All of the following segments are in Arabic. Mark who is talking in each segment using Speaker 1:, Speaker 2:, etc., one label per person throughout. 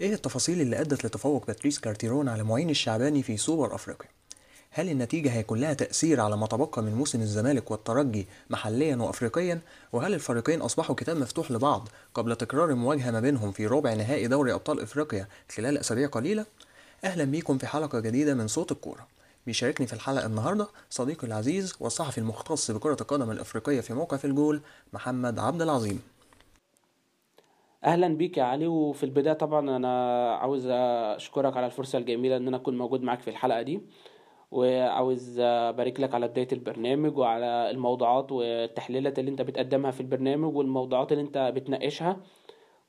Speaker 1: إيه التفاصيل اللي أدت لتفوق باتريس كارتيرون على معين الشعباني في سوبر أفريقيا هل النتيجة هيكون لها تأثير على ما تبقى من موسم الزمالك والترجي محليا وأفريقيا؟ وهل الفريقين أصبحوا كتاب مفتوح لبعض قبل تكرار المواجهة ما بينهم في ربع نهائي دوري أبطال إفريقيا خلال أسابيع قليلة؟ أهلا بيكم في حلقة جديدة من صوت الكورة بيشاركني في الحلقة النهاردة صديقي العزيز والصحفي المختص بكرة القدم الأفريقية في موقع في الجول محمد عبد العظيم
Speaker 2: أهلا بيك يا علي وفي البداية طبعا أنا عاوز أشكرك على الفرصة الجميلة إن أنا أكون موجود معاك في الحلقة دي وعاوز أبارك لك على بداية البرنامج وعلى الموضوعات والتحليلات اللي أنت بتقدمها في البرنامج والموضوعات اللي أنت بتناقشها.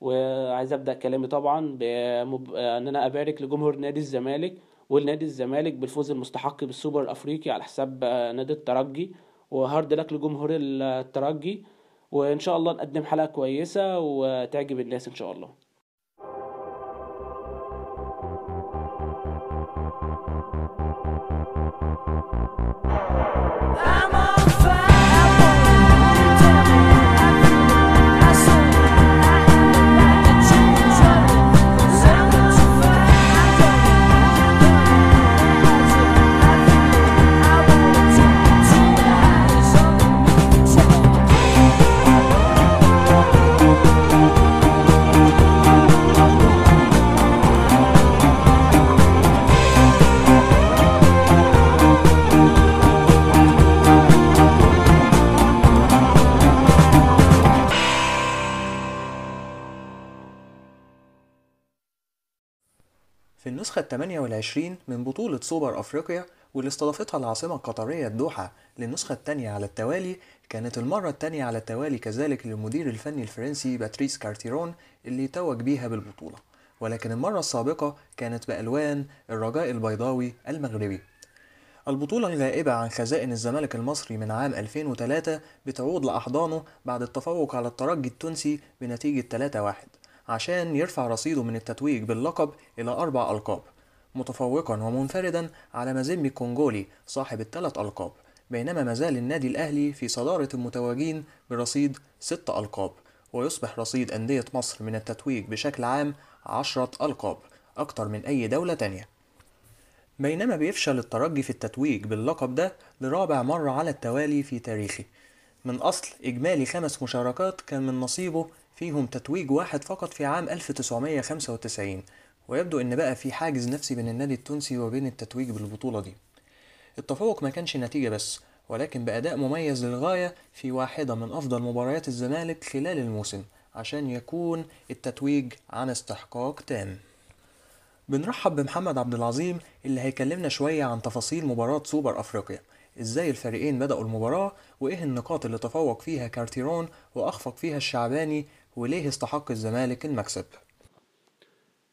Speaker 2: وعايز أبدأ كلامي طبعا بمب... إن أنا أبارك لجمهور نادي الزمالك والنادي الزمالك بالفوز المستحق بالسوبر الأفريقي على حساب نادي الترجي وهارد لك لجمهور الترجي. وإن شاء الله نقدم حلقة كويسة وتعجب الناس إن شاء الله.
Speaker 1: 28 من بطولة سوبر أفريقيا واللي استضافتها العاصمة القطرية الدوحة للنسخة الثانية على التوالي كانت المرة الثانية على التوالي كذلك للمدير الفني الفرنسي باتريس كارتيرون اللي توج بيها بالبطولة. ولكن المرة السابقة كانت بألوان الرجاء البيضاوي المغربي. البطولة الغائبة عن خزائن الزمالك المصري من عام 2003 بتعود لأحضانه بعد التفوق على الترجي التونسي بنتيجة 3-1 عشان يرفع رصيده من التتويج باللقب إلى أربع ألقاب. متفوقا ومنفردا على مازيمبي الكونغولي صاحب الثلاث ألقاب بينما مازال النادي الأهلي في صدارة المتوجين برصيد ست ألقاب ويصبح رصيد أندية مصر من التتويج بشكل عام عشرة ألقاب أكتر من أي دولة تانية. بينما بيفشل الترجي في التتويج باللقب ده لرابع مرة على التوالي في تاريخه. من أصل إجمالي خمس مشاركات كان من نصيبه فيهم تتويج واحد فقط في عام 1995 ويبدو إن بقى في حاجز نفسي بين النادي التونسي وبين التتويج بالبطولة دي. التفوق ما كانش نتيجة بس ولكن بأداء مميز للغاية في واحدة من أفضل مباريات الزمالك خلال الموسم عشان يكون التتويج عن استحقاق تام. بنرحب بمحمد عبد العظيم اللي هيكلمنا شوية عن تفاصيل مباراة سوبر أفريقيا. إزاي الفريقين بدأوا المباراة وإيه النقاط اللي تفوق فيها كارتيرون وأخفق فيها الشعباني وليه استحق الزمالك المكسب؟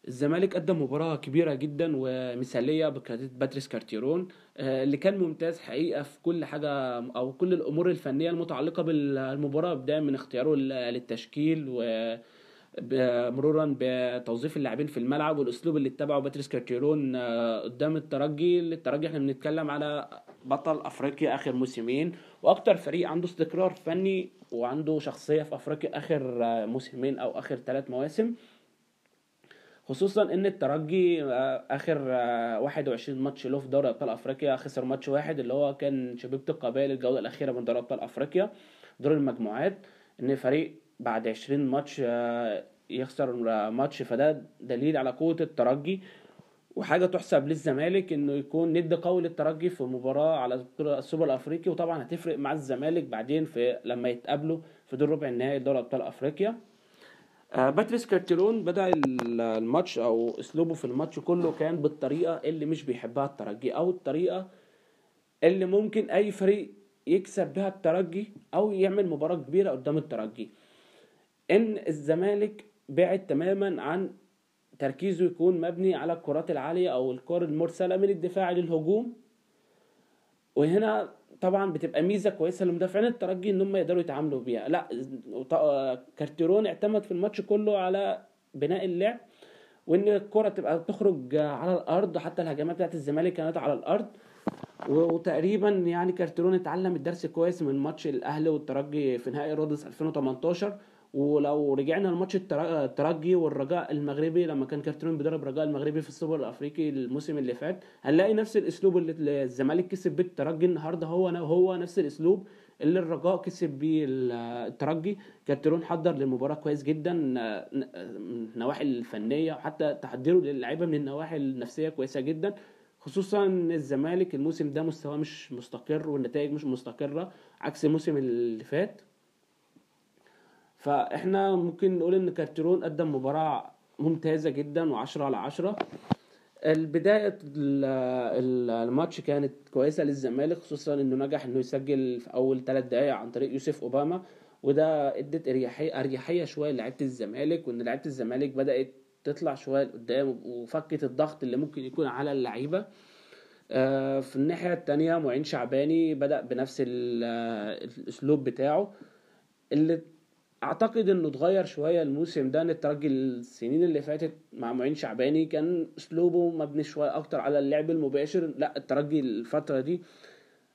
Speaker 2: الزمالك قدم مباراة كبيرة جدا ومثالية بقيادة باتريس كارتيرون آه، اللي كان ممتاز حقيقة في كل حاجة أو كل الأمور الفنية المتعلقة بالمباراة بداية من اختياره للتشكيل و مرورا بتوظيف اللاعبين في الملعب والأسلوب اللي اتبعه باتريس كارتيرون آه، قدام الترجي. الترجي إحنا بنتكلم على بطل أفريقيا آخر موسمين وأكتر فريق عنده استقرار فني وعنده شخصية في أفريقيا آخر آه، موسمين أو آخر ثلاث مواسم. خصوصا إن الترجي آه، آخر آه، 21 ماتش له في دوري أبطال أفريقيا خسر ماتش واحد اللي هو كان شبيبة القبائل الجولة الأخيرة من دوري أبطال أفريقيا. دور المجموعات إن فريق بعد 20 ماتش آه، يخسر آه، ماتش. فده دليل على قوة الترجي. وحاجة تحسب للزمالك إنه يكون ند قوي للترجي في مباراة على السوبر الأفريقي. وطبعا هتفرق مع الزمالك بعدين في لما يتقابلوا في دور ربع النهائي دوري أبطال أفريقيا. آه، باتريس كارتيرون بدأ ال- الماتش أو أسلوبه في الماتش كله كان بالطريقة اللي مش بيحبها الترجي أو الطريقة اللي ممكن أي فريق يكسب بها الترجي أو يعمل مباراة كبيرة قدام الترجي. إن الزمالك بعد تماما عن تركيزه يكون مبني على الكرات العالية أو الكور المرسلة من الدفاع للهجوم. وهنا طبعا بتبقى ميزة كويسة لمدافعين الترجي إن هم يقدروا يتعاملوا بيها. لا كارتيرون اعتمد في الماتش كله على بناء اللعب وإن الكرة تبقى تخرج على الأرض حتى الهجمات بتاعت الزمالك كانت على الأرض. وتقريبا يعني كارتيرون اتعلم الدرس كويس من ماتش الأهلي والترجي في نهائي رادس 2018 ولو رجعنا لماتش التر- الترجي والرجاء المغربي لما كان كارتيرون بيدرب الرجاء المغربي في السوبر الأفريقي الموسم اللي فات هنلاقي نفس الأسلوب اللي الزمالك كسب بيه الترجي النهارده هو هو نفس الأسلوب اللي الرجاء كسب بيه ال- الترجي. كارتيرون حضر للمباراة كويس جدا من النواحي الفنية وحتى تحضيره للعيبة من النواحي النفسية كويسة جدا. خصوصا إن الزمالك الموسم ده مستواه مش مستقر والنتائج مش مستقرة عكس الموسم اللي فات. فاحنا ممكن نقول إن كارتيرون قدم مباراة ممتازة جدا وعشرة على عشرة. البداية ال- ال- الماتش كانت كويسة للزمالك خصوصا إنه نجح إنه يسجل في أول ثلاث دقايق عن طريق يوسف أوباما وده إدت اريحية أريحية شوية لعيبة الزمالك وإن لعيبة الزمالك بدأت تطلع شوية لقدام وفكت الضغط اللي ممكن يكون على اللعيبة. آه، في الناحية التانية معين شعباني بدأ بنفس آه، الأسلوب بتاعه اللي أعتقد إنه اتغير شوية الموسم ده إن الترجي السنين اللي فاتت مع معين شعباني كان أسلوبه مبني شوية أكتر على اللعب المباشر. لا الترجي الفترة دي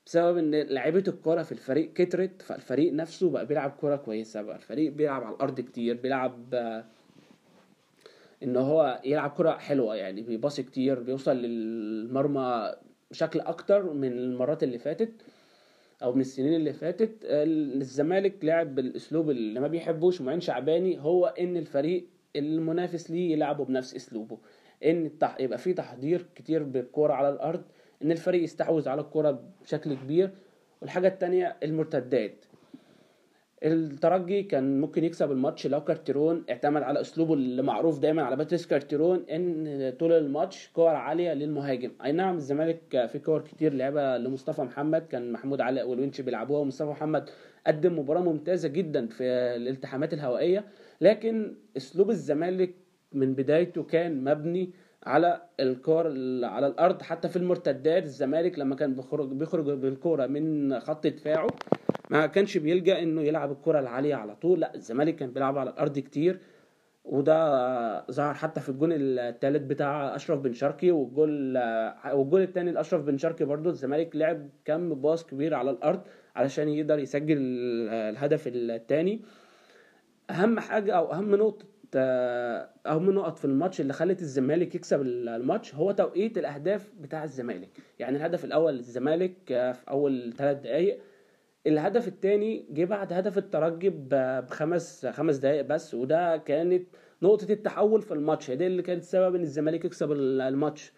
Speaker 2: بسبب إن لعيبة الكورة في الفريق كترت فالفريق نفسه بقى بيلعب كورة كويسة بقى. الفريق بيلعب على الأرض كتير بيلعب إن هو يلعب كرة حلوة يعني بيباصي كتير بيوصل للمرمى بشكل أكتر من المرات اللي فاتت. أو من السنين اللي فاتت ال- الزمالك لعب بالأسلوب اللي ما بيحبوش معين شعباني هو إن الفريق المنافس ليه يلعبه بنفس أسلوبه إن التح... يبقى في تحضير كتير بالكرة على الأرض إن الفريق يستحوذ على الكرة بشكل كبير. والحاجة التانية المرتدات. الترجي كان ممكن يكسب الماتش لو كارتيرون اعتمد على أسلوبه اللي معروف دايما على باتريس كارتيرون إن طول الماتش كور عالية للمهاجم. أي نعم الزمالك في كور كتير لعبها لمصطفى محمد كان محمود علاء والونش بيلعبوها ومصطفى محمد قدم مباراة ممتازة جدا في الالتحامات الهوائية. لكن أسلوب الزمالك من بدايته كان مبني على الكور ال- على الأرض. حتى في المرتدات الزمالك لما كان بيخرج بيخرج بالكورة من خط دفاعه ما كانش بيلجأ إنه يلعب الكرة العالية على طول لأ الزمالك كان بيلعب على الأرض كتير وده ظهر حتى في الجون الثالث بتاع أشرف بن شرقي والجول والجول الثاني لأشرف بن شرقي برضو الزمالك لعب كم باص كبير على الأرض علشان يقدر يسجل الهدف الثاني أهم حاجة أو أهم نقطة أهم نقط في الماتش اللي خلت الزمالك يكسب الماتش هو توقيت الأهداف بتاع الزمالك. يعني الهدف الأول للزمالك في أول ثلاث دقائق الهدف الثاني جه بعد هدف الترجي بخمس خمس دقائق بس وده كانت نقطة التحول في الماتش. هي دي اللي كانت سبب إن الزمالك يكسب ال- الماتش.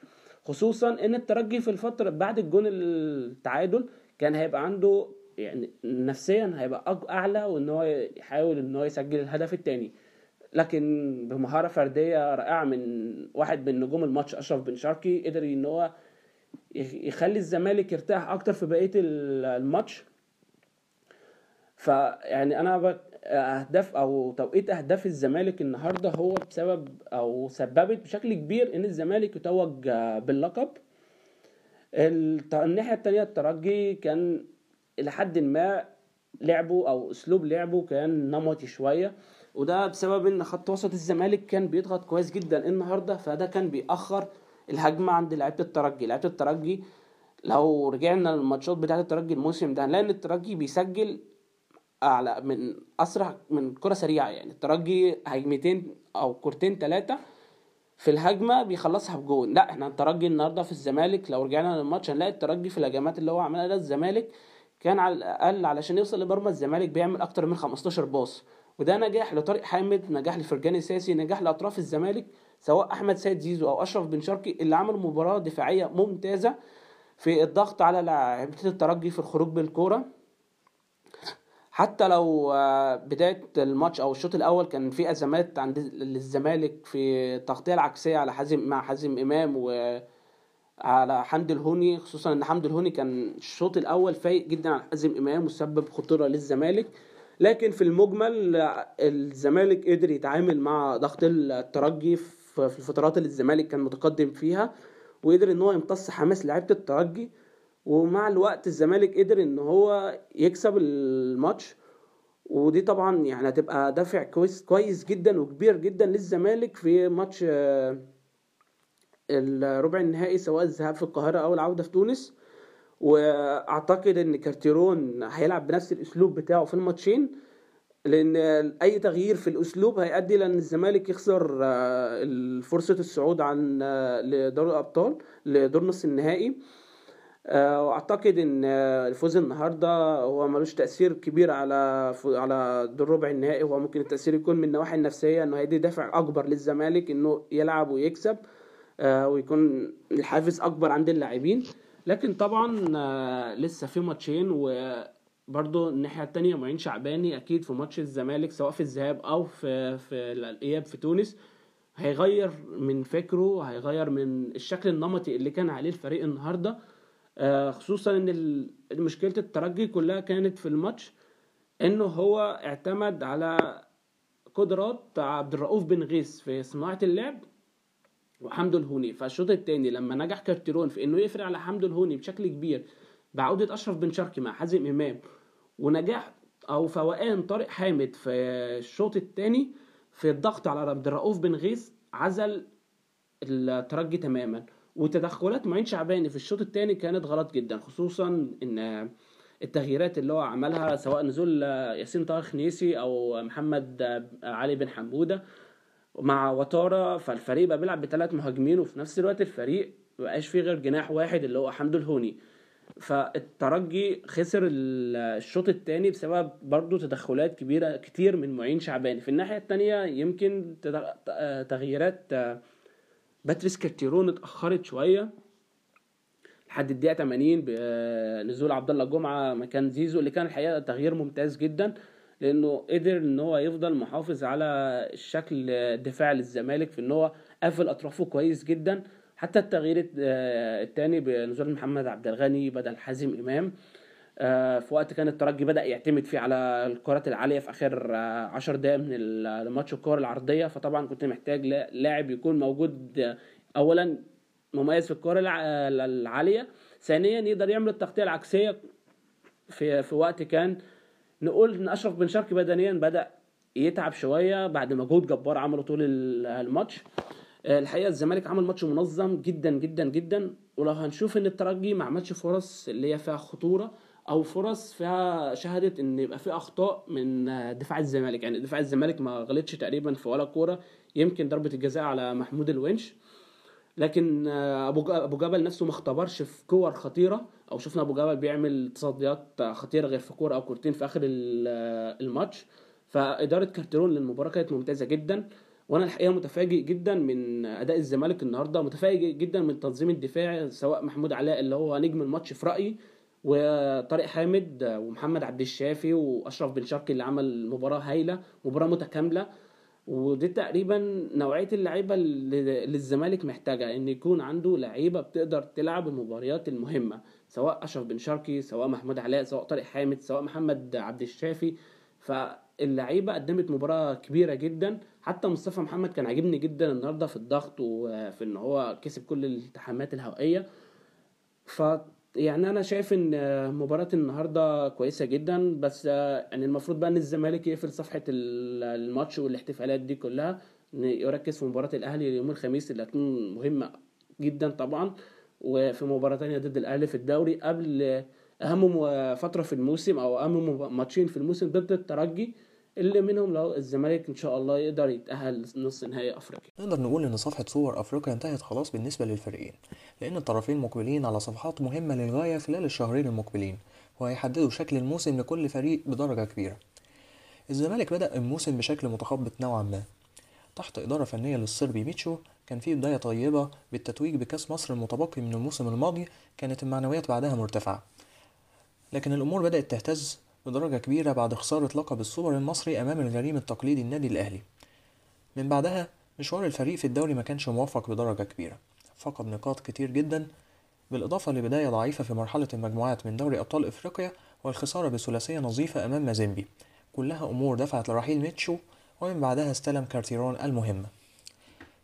Speaker 2: خصوصا إن الترجي في الفترة بعد الجون التعادل كان هيبقى عنده يعني نفسيا هيبقى أعلى وإن هو يحاول إن هو يسجل الهدف الثاني لكن بمهارة فردية رائعة من واحد من نجوم الماتش أشرف بن شرقي قدر إن هو يخ- يخلي الزمالك يرتاح أكتر في بقية ال- الماتش. فيعني أنا. أهداف أو توقيت أهداف الزمالك النهارده هو بسبب أو سببت بشكل كبير إن الزمالك يتوج باللقب الناحية التانية الترجي كان إلى حد ما لعبه أو أسلوب لعبه كان نمطي شوية وده بسبب إن خط وسط الزمالك كان بيضغط كويس جدا النهارده فده كان بيأخر الهجمة عند لعيبة الترجي لعيبة الترجي لو رجعنا للماتشات بتاعة الترجي الموسم ده هنلاقي ان الترجي بيسجل اعلى من أسرع من كرة سريعة يعني. الترجي هجمتين أو كورتين ثلاثة في الهجمة بيخلصها بجون. لا إحنا الترجي النهارده في الزمالك لو رجعنا للماتش هنلاقي الترجي في الهجمات اللي هو عملها ده الزمالك كان على الأقل علشان يوصل لمرمى الزمالك بيعمل أكتر من 15 باص. وده نجاح لطارق حامد نجاح لفرجاني ساسي نجاح لأطراف الزمالك سواء أحمد سيد زيزو أو أشرف بن شرقي اللي عملوا مباراة دفاعية ممتازة في الضغط على لاعيبه الترجي في الخروج بالكورة. حتى لو آه، بداية الماتش أو الشوط الأول كان في أزمات عند الزمالك في التغطية العكسية على حازم مع حازم إمام وعلى حمدي الهوني خصوصا إن حمدي الهوني كان الشوط الأول فايق جدا على حازم إمام وسبب خطورة للزمالك. لكن في المجمل الزمالك قدر يتعامل مع ضغط الترجي في الفترات اللي الزمالك كان متقدم فيها وقدر إن هو يمتص حماس لعيبة الترجي. ومع الوقت الزمالك قدر إن هو يكسب الماتش. ودي طبعا يعني هتبقى دافع كويس كويس جدا وكبير جدا للزمالك في ماتش آه، الربع النهائي سواء الذهاب في القاهرة أو العودة في تونس. وأعتقد إن كارتيرون هيلعب بنفس الأسلوب بتاعه في الماتشين لأن أي تغيير في الأسلوب هيؤدي لأن الزمالك يخسر آه، فرصه الصعود عن آه، لدوري الأبطال لدور نص النهائي. وأعتقد إن آه، الفوز النهارده هو ملوش تأثير كبير على على دور ربع النهائي. هو ممكن التأثير يكون من النواحي النفسية إنه هيدي دافع أكبر للزمالك إنه يلعب ويكسب آه، ويكون الحافز أكبر عند اللاعبين. لكن طبعا آه، لسه في ماتشين وبرضه الناحية التانية معين شعباني أكيد في ماتش الزمالك سواء في الذهاب أو في في الإياب في تونس هيغير من فكره هيغير من الشكل النمطي اللي كان عليه الفريق النهارده. آه، خصوصا إن مشكلة الترجي كلها كانت في الماتش إنه هو اعتمد على قدرات عبد الرؤوف بن غيث في صناعة اللعب وحمدو الهوني. فالشوط الثاني لما نجح كارتيرون في إنه يفرق على حمدو الهوني بشكل كبير بعودة أشرف بن شرقي مع حازم إمام ونجاح أو فوقان طارق حامد في الشوط الثاني في الضغط على عبد الرؤوف بن غيث عزل الترجي تماما. وتدخلات معين شعباني في الشوط الثاني كانت غلط جدا خصوصا إن التغييرات اللي هو عملها سواء نزول ياسين طه خنيسي أو محمد علي بن حمودة مع وتارا فالفريق بقى بيلعب بثلاث مهاجمين وفي نفس الوقت الفريق مبقاش فيه غير جناح واحد اللي هو حمدو الهوني. فالترجي خسر ال- الشوط الثاني بسبب برضو تدخلات كبيرة كتير من معين شعباني. في الناحية التانية يمكن تغييرات باتريس كارتيرون اتأخرت شوية لحد الدقيقة 80 بنزول عبد الله جمعة مكان زيزو اللي كان الحقيقة تغيير ممتاز جدا لأنه قدر إن هو يفضل محافظ على الشكل الدفاعي للزمالك في إن هو قافل أطرافه كويس جدا. حتى التغيير الت- آه، بنزول محمد عبد الغني بدل حازم إمام. آه، في وقت كان الترجي بدأ يعتمد فيه على الكرات العالية في آخر آه، عشر دقايق من ال- الماتش الكور العرضية. فطبعا كنت محتاج لا- لاعب يكون موجود آه، أولا مميز في الكرة الع- العالية ثانيا يقدر يعمل التغطية العكسية. في في وقت كان نقول إن أشرف بن شرقي بدنيا بدأ يتعب شوية بعد مجهود جبار عمله طول ال- الماتش. آه، الحقيقة الزمالك عمل ماتش منظم جدا جدا جدا. ولو هنشوف إن الترجي ما عملش فرص اللي هي فيها خطورة أو فرص فيها شهدت إن يبقى في أخطاء من دفاع الزمالك. يعني دفاع الزمالك ما غلطش تقريبا في ولا كورة يمكن ضربة الجزاء على محمود الونش. لكن أبو جبل نفسه ما اختبرش في كور خطيرة أو شفنا أبو جبل بيعمل تصديات خطيرة غير في كورة أو كورتين في آخر ال- الماتش. فإدارة كارتيرون للمباراة كانت ممتازة جدا وأنا الحقيقة متفاجئ جدا من أداء الزمالك النهارده متفاجئ جدا من التنظيم الدفاعي سواء محمود علاء اللي هو نجم الماتش في رأيي وطارق حامد ومحمد عبد الشافي وأشرف بن شرقي اللي عمل مباراة هايلة مباراة متكاملة. ودي تقريبا نوعية اللعيبة اللي الزمالك محتاجها إن يكون عنده لعيبة بتقدر تلعب المباريات المهمة سواء أشرف بن شرقي سواء محمود علاء سواء طارق حامد سواء محمد عبد الشافي. فاللعيبة قدمت مباراة كبيرة جدا. حتى مصطفى محمد كان عاجبني جدا النهارده في الضغط وفي إن هو كسب كل الالتحامات الهوائية. ف يعني أنا شايف إن مباراة النهارده كويسة جدا بس يعني المفروض بقى إن الزمالك يقفل صفحة ال- الماتش والاحتفالات دي كلها يركز في مباراة الأهلي يوم الخميس اللي هتكون مهمة جدا طبعا وفي مباراة تانية ضد الأهلي في الدوري قبل أهم فترة في الموسم أو أهم ماتشين في الموسم ضد الترجي. اللي منهم لو الزمالك إن شاء الله يقدر يتأهل نص نهائي أفريقيا.
Speaker 1: نقدر نقول إن صفحة سوبر أفريقيا انتهت خلاص بالنسبة للفريقين لأن الطرفين مقبلين على صفحات مهمة للغاية خلال الشهرين المقبلين وهيحددوا شكل الموسم لكل فريق بدرجة كبيرة. الزمالك بدأ الموسم بشكل متخبط نوعا ما. تحت إدارة فنية للصربي ميتشو كان في بداية طيبة بالتتويج بكأس مصر المتبقي من الموسم الماضي كانت المعنويات بعدها مرتفعة. لكن الأمور بدأت تهتز بدرجة كبيرة بعد خسارة لقب السوبر المصري أمام الغريم التقليدي النادي الأهلي. من بعدها مشوار الفريق في الدوري ما كانش موفق بدرجة كبيرة. فقد نقاط كتير جدا بالإضافة لبداية ضعيفة في مرحلة المجموعات من دوري أبطال إفريقيا والخسارة بثلاثية نظيفة أمام مازيمبي. كلها أمور دفعت لرحيل ميتشو ومن بعدها استلم كارتيرون المهمة.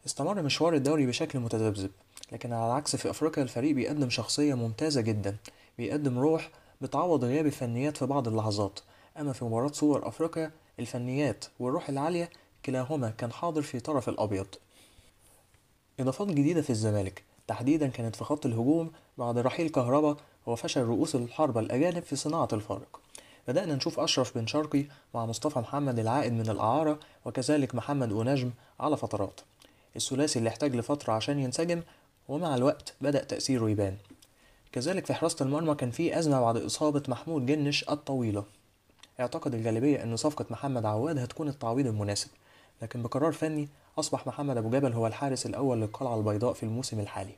Speaker 1: استمر مشوار الدوري بشكل متذبذب لكن على العكس في أفريقيا الفريق بيقدم شخصية ممتازة جدا. بيقدم روح بتعوض غياب الفنيات في بعض اللحظات. أما في مباراة سوبر أفريقيا الفنيات والروح العالية كلاهما كان حاضر في طرف الأبيض. إضافات جديدة في الزمالك. تحديدا كانت في خط الهجوم بعد رحيل كهربا وفشل رؤوس الحربة الأجانب في صناعة الفارق. بدأنا نشوف أشرف بن شرقي مع مصطفى محمد العائد من الإعارة وكذلك محمد أونجم على فترات. الثلاثي اللي احتاج لفترة عشان ينسجم ومع الوقت بدأ تأثيره يبان. كذلك في حراسة المرمى كان في أزمة بعد إصابة محمود جنش الطويلة. اعتقد الغالبية أن صفقة محمد عواد هتكون التعويض المناسب لكن بقرار فني أصبح محمد أبو جبل هو الحارس الأول للقلعة البيضاء في الموسم الحالي.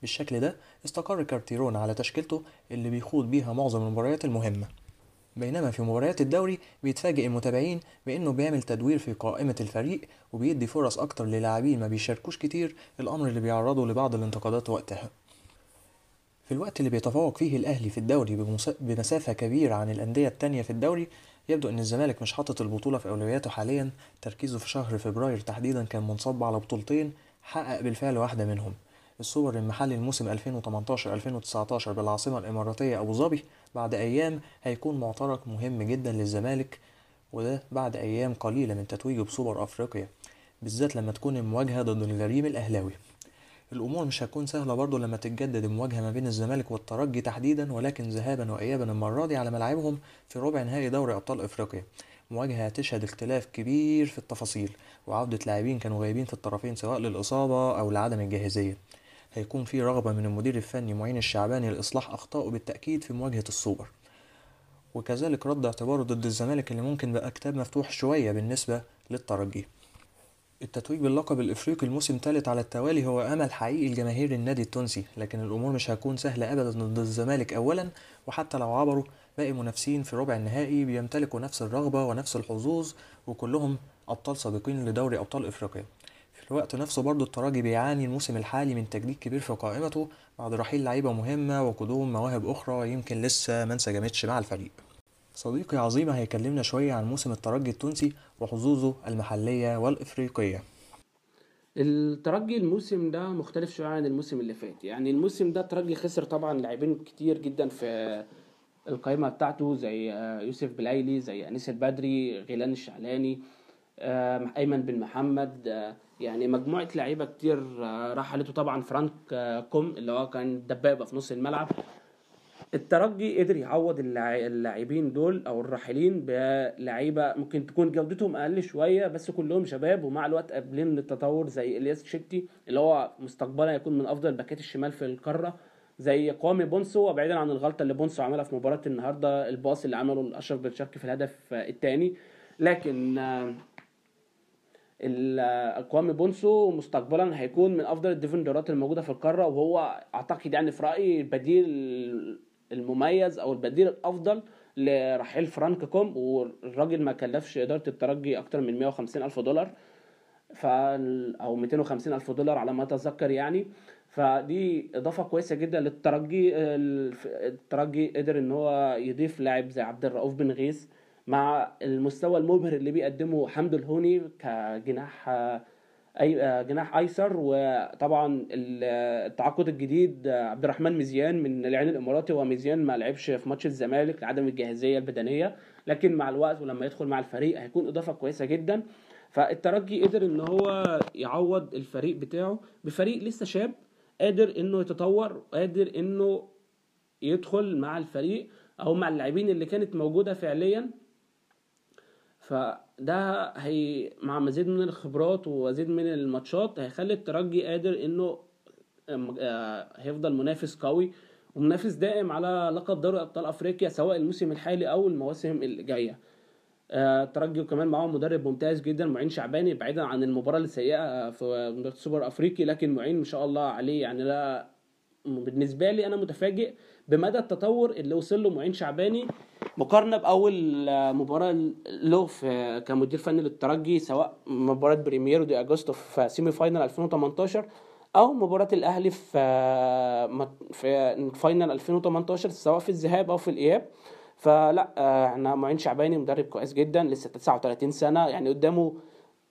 Speaker 1: بالشكل ده استقر كارتيرون على تشكيلته اللي بيخوض بيها معظم المباريات المهمة. بينما في مباريات الدوري بيتفاجئ المتابعين بأنه بيعمل تدوير في قائمة الفريق وبيدي فرص أكتر للاعبين ما بيشاركوش كتير الأمر اللي بيعرضه لبعض الانتقادات وقتها. في الوقت اللي بيتفوق فيه الأهلي في الدوري بمس- بمسافة كبيرة عن الأندية التانية في الدوري يبدو إن الزمالك مش حاطط البطولة في أولوياته حاليا. تركيزه في شهر فبراير تحديدا كان منصب على بطولتين حقق بالفعل واحدة منهم. السوبر المحلي الموسم 2018-2019 بالعاصمة الإماراتية أبو ظبي بعد أيام هيكون معترك مهم جدا للزمالك وده بعد أيام قليلة من تتويجه بسوبر أفريقيا بالذات لما تكون المواجهة ضد الغريم الأهلاوي. الأمور مش هتكون سهلة برضه لما تتجدد المواجهة ما بين الزمالك والترجي تحديدا ولكن ذهابا وإيابا المرة دي على ملاعبهم في ربع نهائي دوري أبطال أفريقيا. مواجهة هتشهد اختلاف كبير في التفاصيل وعودة لاعبين كانوا غايبين في الطرفين سواء للإصابة أو لعدم الجاهزية. هيكون في رغبة من المدير الفني معين الشعباني لإصلاح أخطائه بالتأكيد في مواجهة السوبر. وكذلك رد اعتباره ضد الزمالك اللي ممكن بقى كتاب مفتوح شوية بالنسبة للترجي. التتويج باللقب الإفريقي الموسم الثالث على التوالي هو أمل حقيقي لجماهير النادي التونسي لكن الأمور مش هتكون سهلة أبدا ضد الزمالك أولا وحتى لو عبروا باقي منافسين في ربع النهائي بيمتلكوا نفس الرغبة ونفس الحظوظ وكلهم أبطال سابقين لدوري أبطال إفريقيا. في الوقت نفسه برضه الترجي بيعاني الموسم الحالي من تجديد كبير في قائمته بعد رحيل لعيبة مهمة وقدوم مواهب أخرى يمكن لسه ما انسجمتش مع الفريق. صديقي عظيمة هيكلمنا شوية عن موسم الترجي التونسي وحظوظه المحلية والإفريقية.
Speaker 2: الترجي الموسم ده مختلف شوية عن الموسم اللي فات. يعني الموسم ده الترجي خسر طبعا لاعبين كتير جدا في القائمة بتاعته زي آه، يوسف بلايلي زي أنيس البدري غيلان الشعلاني آه، أيمن بن محمد آه، يعني مجموعة لعيبة كتير رحلته طبعا فرانك كوم اللي هو كان دبابه في نص الملعب. الترجي قدر يعوض اللاعبين دول أو الراحلين بلعيبة ممكن تكون جودتهم أقل شوية بس كلهم شباب ومع الوقت قابلين للتطور زي إلياس شتي اللي هو مستقبلا يكون من أفضل باكات الشمال في القارة زي كوامي بونسو وبعيدا عن الغلطة اللي بونسو عملها في مباراة النهارده ال pass اللي عمله لاشرف بن شرقي في الهدف الثاني. لكن كوامي بونسو مستقبلا هيكون من أفضل الديفندرات الموجودة في القارة وهو أعتقد يعني في رأيي البديل المميز أو البديل الأفضل لرحيل فرانك كوم والراجل ما كلفش إدارة الترجي أكتر من 150 ألف دولار ف أو 250 ألف دولار على ما أتذكر يعني. فدي إضافة كويسة جدا للترجي الترجي قدر إن هو يضيف لاعب زي عبد الرؤوف بن غيث مع المستوى المبهر اللي بيقدمه حمد الهوني كجناح أي جناح أيسر وطبعا ال- التعاقد الجديد عبد الرحمن مزيان من العين الإماراتي. ومزيان ما لعبش في ماتش الزمالك لعدم الجاهزية البدنية لكن مع الوقت ولما يدخل مع الفريق هيكون إضافة كويسة جدا. فالترجي قدر إن هو يعوض الفريق بتاعه بفريق لسه شاب قادر إنه يتطور قادر إنه يدخل مع الفريق أو مع اللاعبين اللي كانت موجودة فعليا. فده هي مع مزيد من الخبرات ومزيد من الماتشات هيخلي الترجي قادر إنه آه، هيفضل منافس قوي ومنافس دائم على لقب دوري أبطال أفريقيا سواء الموسم الحالي أو المواسم اللي جاية آه، الترجي وكمان معاهم مدرب ممتاز جدا معين شعباني بعيدا عن المباراة السيئة في مباراه السوبر أفريقي لكن معين ما شاء الله عليه يعني لا بالنسبة لي أنا متفاجئ بمدى التطور اللي وصل له معين شعباني. مقارنة بأول آه، مباراة له في كمدير فني للترجي سواء مباراة بريميرو دي اجوستو في semi final 2018 أو مباراة الأهلي في آه، في final 2018 سواء في الذهاب أو في الإياب. فلا آه، إحنا معين شعباني مدرب كويس جدا لسه 39 سنة. يعني قدامه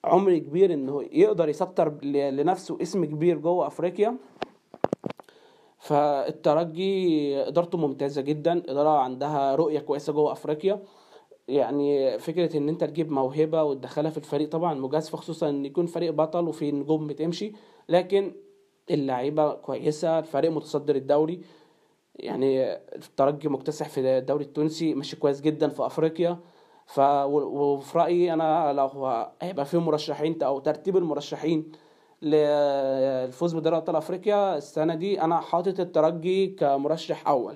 Speaker 2: عمر كبير إنه يقدر يسطر لنفسه اسم كبير جوه أفريقيا. فالترجي إدارته ممتازة جدا. إدارة عندها رؤية كويسة جوه أفريقيا. يعني فكرة إن أنت تجيب موهبة وتدخلها في الفريق طبعا مجازفة خصوصا إن يكون فريق بطل وفي نجوم بتمشي. لكن اللعيبة كويسة الفريق متصدر الدوري. يعني الترجي مكتسح في الدوري التونسي ماشي كويس جدا في أفريقيا. ف وفي رأيي أنا لو هيبقى فيه مرشحين أو ترتيب المرشحين للفوز بدوري أبطال أفريقيا السنة دي أنا حاطط الترجي كمرشح أول.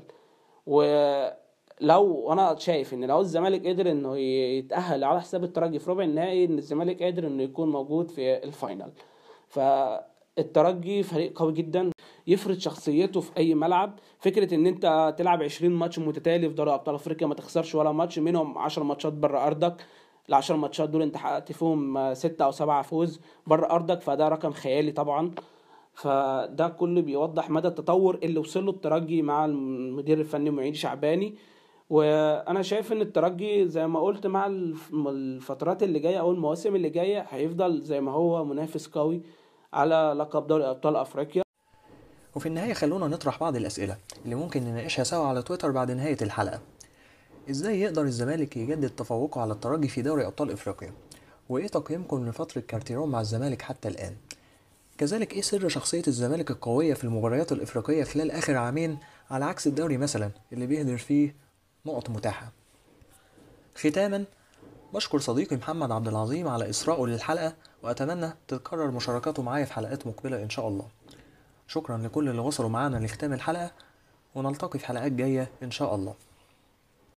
Speaker 2: ولو أنا شايف إن لو الزمالك قدر إنه يتأهل على حساب الترجي في ربع النهائي إن الزمالك قادر إنه يكون موجود في ال final. فالترجي فريق قوي جدا يفرض شخصيته في أي ملعب. فكرة إن أنت تلعب 20 ماتش متتالي في دوري أبطال أفريقيا ما تخسرش ولا ماتش منهم 10 ماتشات بره أرضك. ال 10 ماتشات دول انت حققت فيهم ستة أو سبعة فوز بره أرضك فده رقم خيالي طبعا. فده كله بيوضح مدى التطور اللي وصل له الترجي مع المدير الفني معين شعباني. وأنا شايف إن الترجي زي ما قلت مع الف- الفترات اللي جاية أو المواسم اللي جاية هيفضل زي ما هو منافس قوي على لقب دوري أبطال أفريقيا.
Speaker 1: وفي النهاية خلونا نطرح بعض الأسئلة اللي ممكن نناقشها سوا على تويتر بعد نهاية الحلقة. إزاي يقدر الزمالك يجدد تفوقه على الترجي في دوري أبطال إفريقيا؟ وإيه تقييمكم لفترة كارتيرون مع الزمالك حتى الآن؟ كذلك إيه سر شخصية الزمالك القوية في المباريات الإفريقية خلال آخر عامين على عكس الدوري مثلا اللي بيهدر فيه نقط متاحة؟ ختاما بشكر صديقي محمد عبد العظيم على إسراءه للحلقة وأتمنى تتكرر مشاركاته معايا في حلقات مقبلة إن شاء الله شكرا لكل اللي وصلوا معانا لختام الحلقة ونلتقي في حلقات جاية إن شاء الله